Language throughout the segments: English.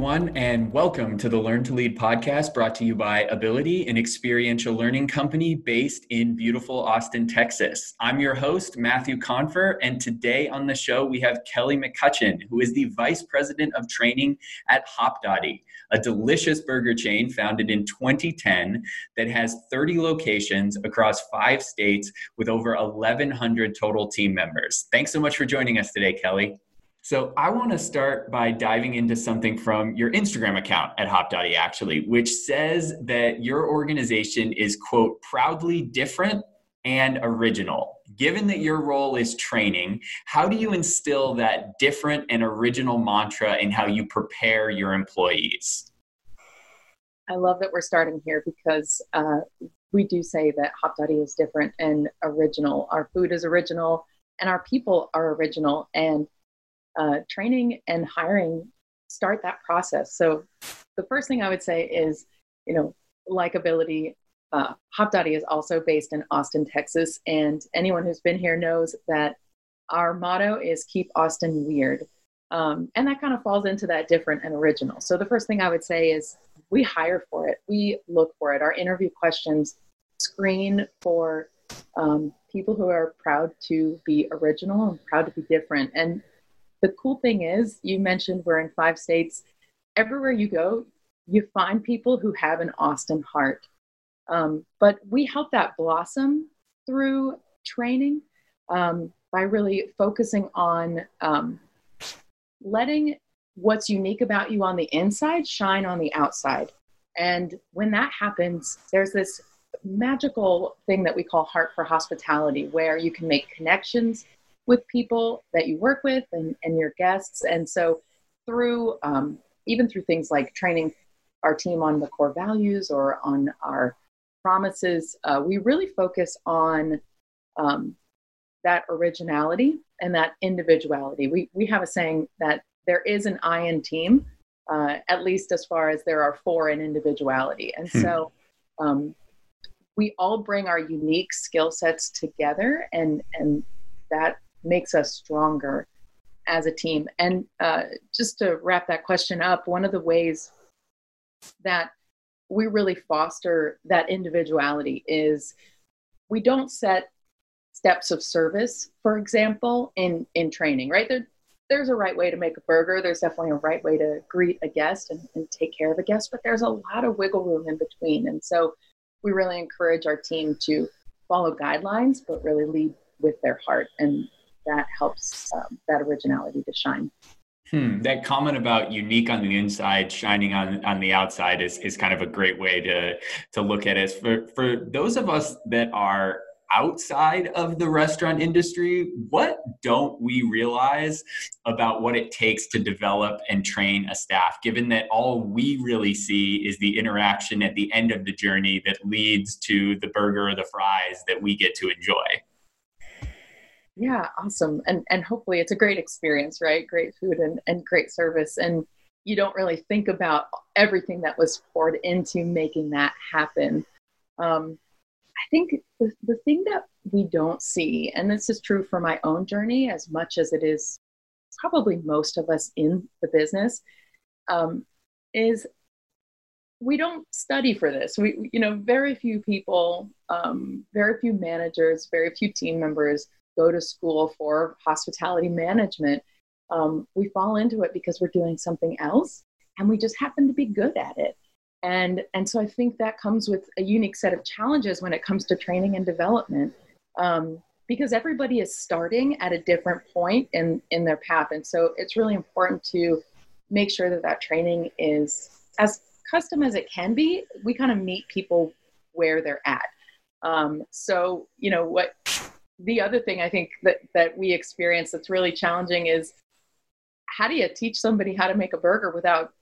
everyone, and welcome to the Learn to Lead podcast brought to you by Abilitie, an experiential learning company based in beautiful Austin, Texas. I'm your host, Matthew Confer, and today on the show we have Kelly McCutcheon, who is the Vice President of Training at Hopdoddy, a delicious burger chain founded in 2010 that has 30 locations across five states with over 1,100 total team members. Thanks so much for joining us today, Kelly. So I want to start by diving into something from your Instagram account at Hopdoddy, actually, which says that your organization is, quote, proudly different and original. Given that your role is training, how do you instill that different and original mantra in how you prepare your employees? I love that we're starting here because uh, we do say that Hopdoddy is different and original. Our food is original and our people are original. And uh, training and hiring start that process. So the first thing I would say is, you know, likability. Uh, Hopdoddy is also based in Austin, Texas, and anyone who's been here knows that our motto is "Keep Austin Weird," um, and that kind of falls into that different and original. So the first thing I would say is we hire for it, we look for it. Our interview questions screen for um, people who are proud to be original and proud to be different, and the cool thing is, you mentioned we're in five states. Everywhere you go, you find people who have an Austin heart. Um, but we help that blossom through training um, by really focusing on um, letting what's unique about you on the inside shine on the outside. And when that happens, there's this magical thing that we call heart for hospitality, where you can make connections with people that you work with and, and your guests. And so, through um, even through things like training our team on the core values or on our promises, uh, we really focus on um, that originality and that individuality. We, we have a saying that there is an I in team, uh, at least as far as there are four in individuality. And hmm. so um, we all bring our unique skill sets together, and, and that makes us stronger as a team. And uh, just to wrap that question up, one of the ways that we really foster that individuality is we don't set steps of service, for example, in in training. Right there, there's a right way to make a burger. There's definitely a right way to greet a guest and, and take care of a guest, but there's a lot of wiggle room in between. And so we really encourage our team to follow guidelines, but really lead with their heart and that helps um, that originality to shine. Hmm, that comment about unique on the inside, shining on, on the outside is, is kind of a great way to, to look at it. For, for those of us that are outside of the restaurant industry, what don't we realize about what it takes to develop and train a staff, given that all we really see is the interaction at the end of the journey that leads to the burger or the fries that we get to enjoy? Yeah awesome and and hopefully it's a great experience right? Great food and, and great service and you don't really think about everything that was poured into making that happen. Um, i think the, the thing that we don't see and this is true for my own journey as much as it is probably most of us in the business um, is we don't study for this. We you know very few people um, very few managers very few team members go to school for hospitality management. Um, we fall into it because we're doing something else and we just happen to be good at it. And, and so I think that comes with a unique set of challenges when it comes to training and development um, because everybody is starting at a different point in, in their path. And so it's really important to make sure that that training is as custom as it can be. We kind of meet people where they're at. Um, so, you know, what the other thing I think that, that we experience that's really challenging is how do you teach somebody how to make a burger without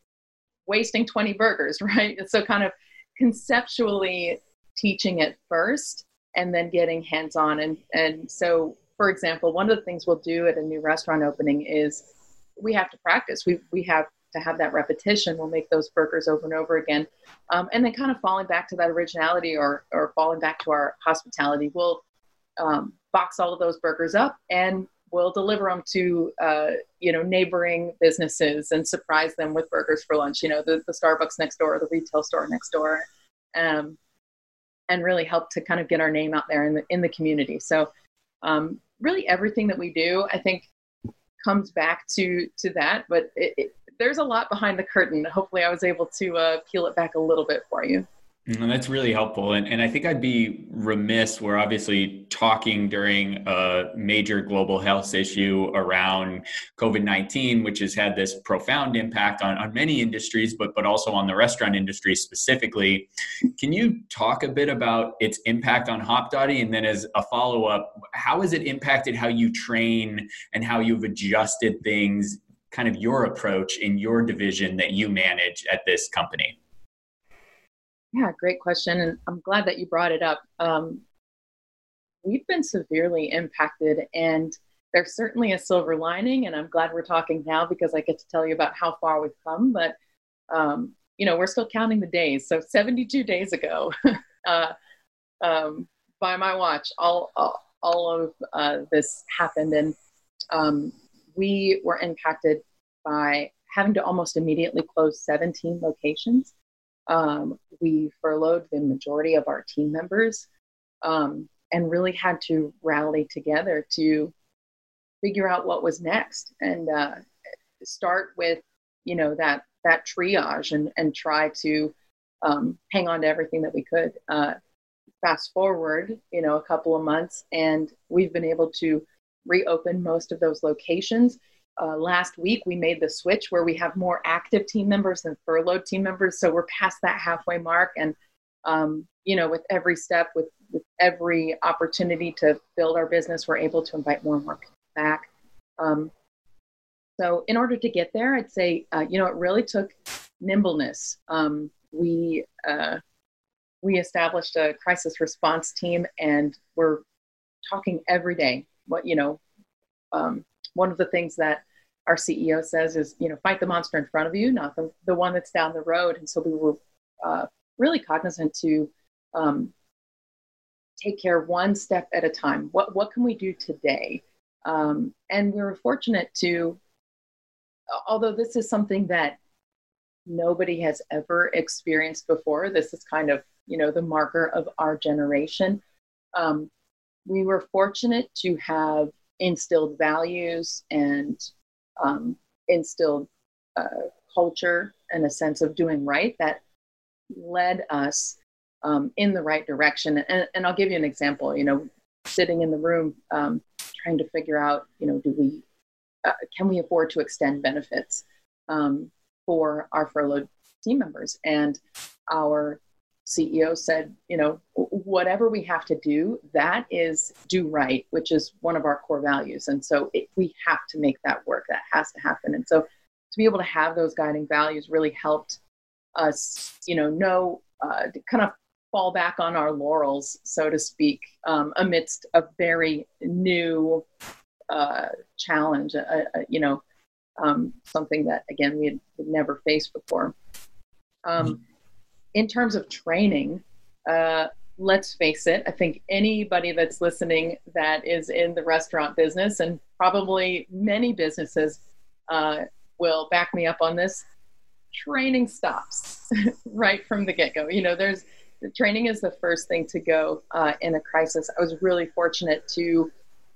wasting 20 burgers, right? So, kind of conceptually teaching it first and then getting hands on. And, and so, for example, one of the things we'll do at a new restaurant opening is we have to practice. We, we have to have that repetition. We'll make those burgers over and over again. Um, and then, kind of falling back to that originality or, or falling back to our hospitality, we'll um, box all of those burgers up and we'll deliver them to uh, you know neighboring businesses and surprise them with burgers for lunch. You know, the, the Starbucks next door, the retail store next door, um, and really help to kind of get our name out there in the in the community. So, um, really, everything that we do, I think, comes back to to that. But it, it, there's a lot behind the curtain. Hopefully, I was able to uh, peel it back a little bit for you. And mm, that's really helpful. And, and I think I'd be remiss. We're obviously talking during a major global health issue around COVID 19, which has had this profound impact on, on many industries, but, but also on the restaurant industry specifically. Can you talk a bit about its impact on Hopdoddy? And then, as a follow up, how has it impacted how you train and how you've adjusted things, kind of your approach in your division that you manage at this company? Yeah, great question. And I'm glad that you brought it up. Um, we've been severely impacted, and there's certainly a silver lining. And I'm glad we're talking now because I get to tell you about how far we've come. But, um, you know, we're still counting the days. So 72 days ago, uh, um, by my watch, all, all, all of uh, this happened. And um, we were impacted by having to almost immediately close 17 locations. Um, we furloughed the majority of our team members um, and really had to rally together to figure out what was next and uh, start with you know that that triage and and try to um, hang on to everything that we could. Uh, fast forward you know a couple of months and we've been able to reopen most of those locations uh, last week we made the switch where we have more active team members than furloughed team members. So we're past that halfway mark. And um, you know with every step with, with every opportunity to build our business we're able to invite more and more people back. Um, so in order to get there i'd say uh, you know it really took nimbleness. Um, we uh, we established a crisis response team and we're talking every day. What you know um, one of the things that our CEO says is, you know, fight the monster in front of you, not the, the one that's down the road. And so we were uh, really cognizant to um, take care one step at a time. What, what can we do today? Um, and we were fortunate to, although this is something that nobody has ever experienced before, this is kind of, you know, the marker of our generation. Um, we were fortunate to have instilled values and um, instilled uh, culture and a sense of doing right that led us um, in the right direction. And, and, I'll give you an example. You know, sitting in the room um, trying to figure out, you know, do we uh, can we afford to extend benefits um, for our furloughed team members? And our CEO said, you know, whatever we have to do, that is do right, which is one of our core values. And so it, we have to make that work. That has to happen. And so to be able to have those guiding values really helped us, you know, know, uh, kind of fall back on our laurels, so to speak, um, amidst a very new uh, challenge, uh, you know, um, something that, again, we had never faced before. Um, mm-hmm in terms of training, uh, let's face it, I think anybody that's listening that is in the restaurant business, and probably many businesses uh, will back me up on this, training stops right from the get go. You know, there's the training is the first thing to go uh, in a crisis. I was really fortunate to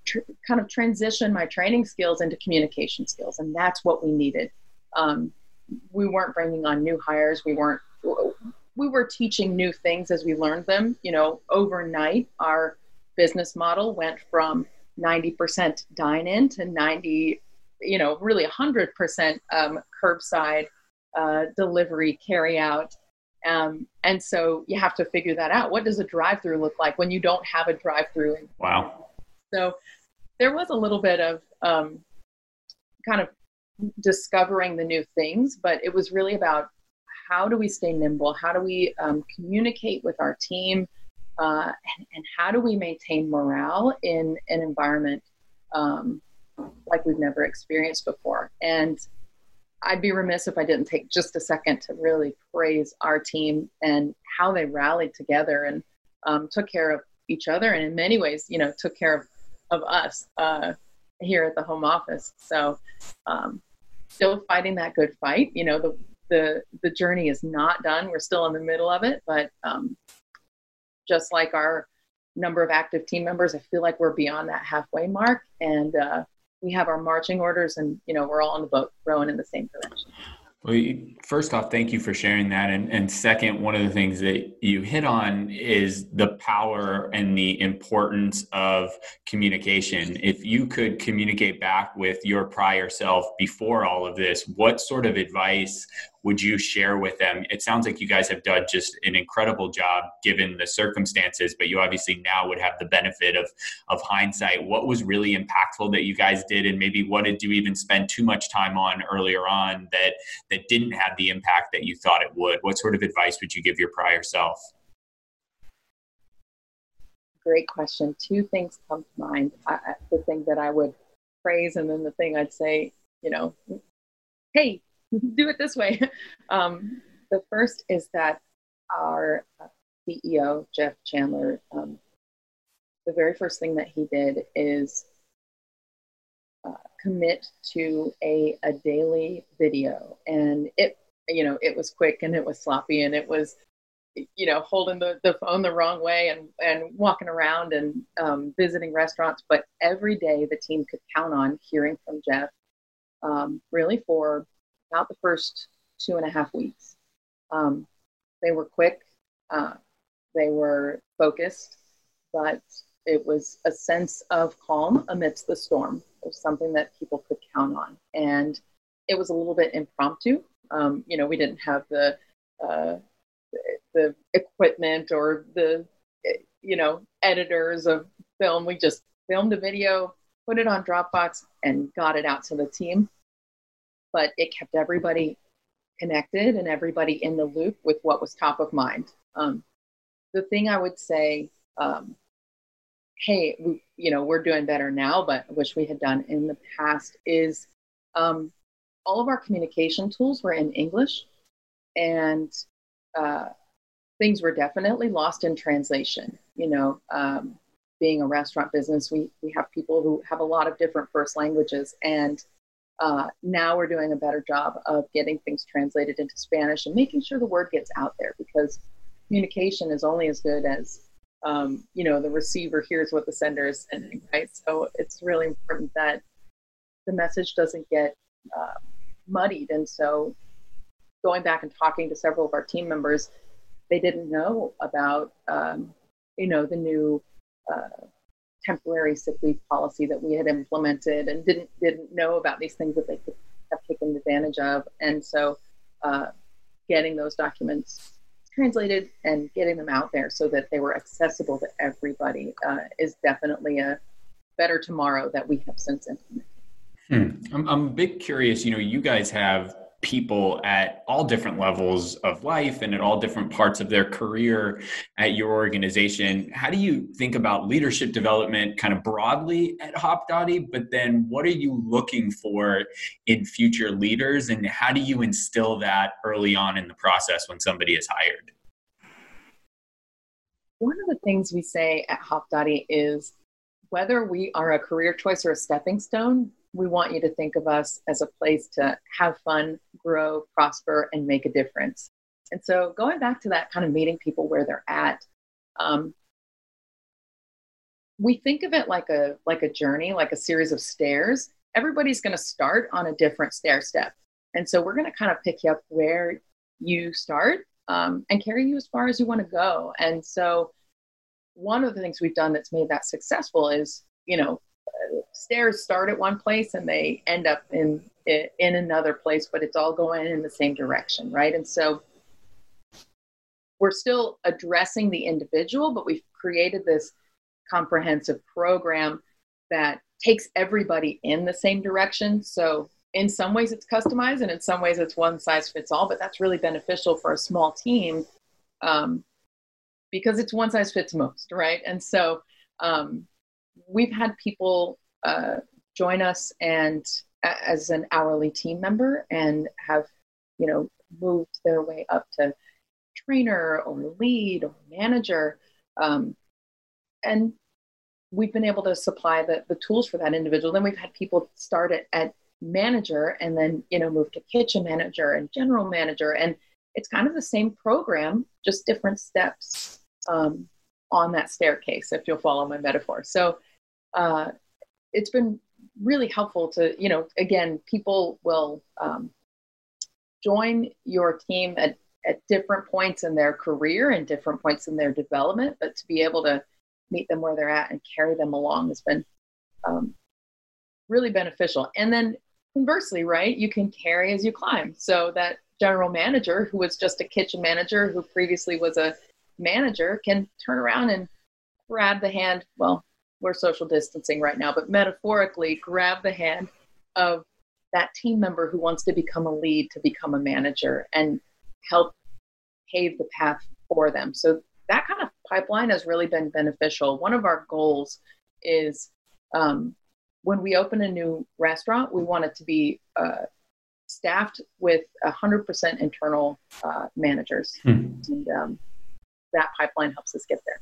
tr- kind of transition my training skills into communication skills, and that's what we needed. Um, we weren't bringing on new hires. We weren't we were teaching new things as we learned them. You know, overnight, our business model went from 90% dine in to 90, you know, really 100% um, curbside uh, delivery, carry out. Um, and so you have to figure that out. What does a drive through look like when you don't have a drive through? Wow. So there was a little bit of um, kind of discovering the new things, but it was really about how do we stay nimble? How do we um, communicate with our team? Uh, and, and, how do we maintain morale in an environment um, like we've never experienced before? And I'd be remiss if I didn't take just a second to really praise our team and how they rallied together and um, took care of each other, and in many ways, you know, took care of, of us. Uh, here at the home office. So, um, still fighting that good fight. You know, the the the journey is not done. We're still in the middle of it, but um, just like our number of active team members, I feel like we're beyond that halfway mark, and uh, we have our marching orders, and you know, we're all on the boat, rowing in the same direction. Well, first off, thank you for sharing that. And, and second, one of the things that you hit on is the power and the importance of communication. If you could communicate back with your prior self before all of this, what sort of advice would you share with them? It sounds like you guys have done just an incredible job given the circumstances, but you obviously now would have the benefit of of hindsight. What was really impactful that you guys did, and maybe what did you even spend too much time on earlier on that that didn't have the impact that you thought it would? What sort of advice would you give your prior self? Great question. Two things come to mind. I, the thing that I would praise, and then the thing I'd say, you know, hey, do it this way. Um, the first is that our uh, CEO, Jeff Chandler, um, the very first thing that he did is uh, commit to a, a daily video. And it, you know, it was quick and it was sloppy and it was, you know, holding the, the phone the wrong way and, and walking around and um, visiting restaurants. But every day the team could count on hearing from Jeff um, really for about the first two and a half weeks. Um, they were quick, uh, they were focused, but it was a sense of calm amidst the storm. It was something that people could count on. And it was a little bit impromptu. Um, you know, we didn't have the, uh, the equipment or the, you know, editors of film. We just filmed a video, put it on Dropbox, and got it out to the team but it kept everybody connected and everybody in the loop with what was top of mind. Um, the thing I would say, um, hey, we, you know, we're doing better now, but I wish we had done in the past is um, all of our communication tools were in English, and uh, things were definitely lost in translation. You know, um, being a restaurant business, we we have people who have a lot of different first languages, and uh, now we're doing a better job of getting things translated into Spanish and making sure the word gets out there because communication is only as good as um, you know the receiver hears what the sender is sending, right? So it's really important that the message doesn't get uh, muddied. And so going back and talking to several of our team members, they didn't know about um, you know the new uh, temporary sick leave policy that we had implemented and didn't didn't know about these things that they could have taken advantage of. And so, uh, getting those documents translated and getting them out there so that they were accessible to everybody uh, is definitely a better tomorrow that we have since implemented. Hmm. I'm, I'm a bit curious. You know, you guys have people at all different levels of life and at all different parts of their career at your organization. How do you think about leadership development kind of broadly at Hopdoddy? But then what are you looking for in future leaders and how do you instill that early on in the process when somebody is hired? One of the things we say at Hopdoddy is whether we are a career choice or a stepping stone, we want you to think of us as a place to have fun, grow, prosper, and make a difference. And so, going back to that kind of meeting people where they're at, um, we think of it like a like a journey, like a series of stairs. Everybody's going to start on a different stair step, and so we're going to kind of pick you up where you start um, and carry you as far as you want to go. And so, one of the things we've done that's made that successful is, you know, stairs start at one place and they end up in in another place, but it's all going in the same direction, right? And so we're still addressing the individual, but we've created this comprehensive program that takes everybody in the same direction. So in some ways it's customized and in some ways it's one size fits all, but that's really beneficial for a small team um, because it's one size fits most, right? And so um, we've had people uh, join us and as an hourly team member and have you know moved their way up to trainer or lead or manager um, and we've been able to supply the, the tools for that individual. Then we've had people start it at manager and then, you know, move to kitchen manager and general manager. And it's kind of the same program, just different steps um, on that staircase, if you'll follow my metaphor. So uh, it's been really helpful to, you know, again, people will um, join your team at, at different points in their career and different points in their development, but to be able to meet them where they're at and carry them along has been um, really beneficial. And then conversely, right, you can carry as you climb. So that general manager who was just a kitchen manager who previously was a manager can turn around and grab the hand. Well, we're social distancing right now, but metaphorically, grab the hand of that team member who wants to become a lead to become a manager and help pave the path for them. So that kind of pipeline has really been beneficial. One of our goals is um, when we open a new restaurant, we want it to be uh, staffed with 100% internal uh, managers. Hmm. And um, that pipeline helps us get there.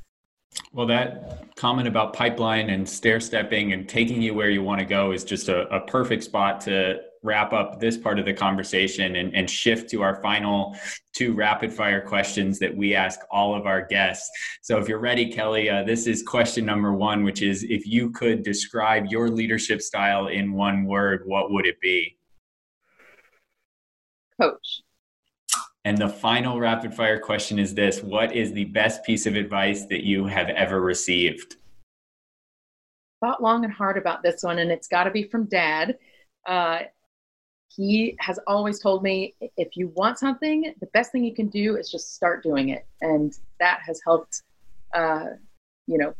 Well, that comment about pipeline and stair stepping and taking you where you want to go is just a, a, perfect spot to wrap up this part of the conversation and, and shift to our final two rapid fire questions that we ask all of our guests. So, if you're ready, Kelly, uh, this is question number one, which is if you could describe your leadership style in one word, what would it be? Coach. And the final rapid fire question is this What is the best piece of advice that you have ever received? Thought long and hard about this one, and it's got to be from dad. Uh, he has always told me if you want something, the best thing you can do is just start doing it. And that has helped, uh, you know,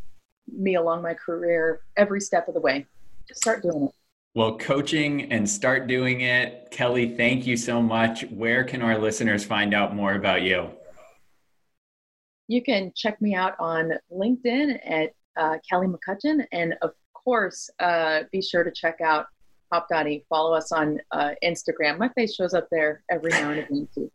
me along my career every step of the way. Just start doing it. Well, coaching and start doing it. Kelly, thank you so much. Where can our listeners find out more about you? You can check me out on LinkedIn at uh, Kelly McCutcheon. And of course, uh, be sure to check out Hopdoddy. Follow us on uh, Instagram. My face shows up there every now and again, too.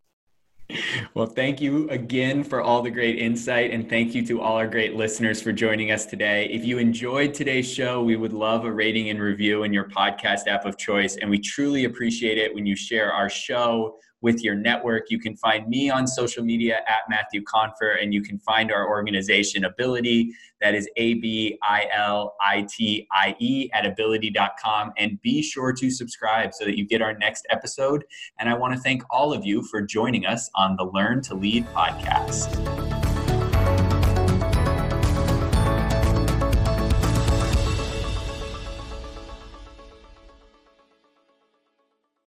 Well, thank you again for all the great insight, and thank you to all our great listeners for joining us today. If you enjoyed today's show, we would love a rating and review in your podcast app of choice, and we truly appreciate it when you share our show with your network. You can find me on social media at Matthew Confer, and you can find our organization Abilitie, That is A B I L I T I E at abilitie.com. And be sure to subscribe so that you get our next episode. And I want to thank all of you for joining us on the Learn to Lead podcast.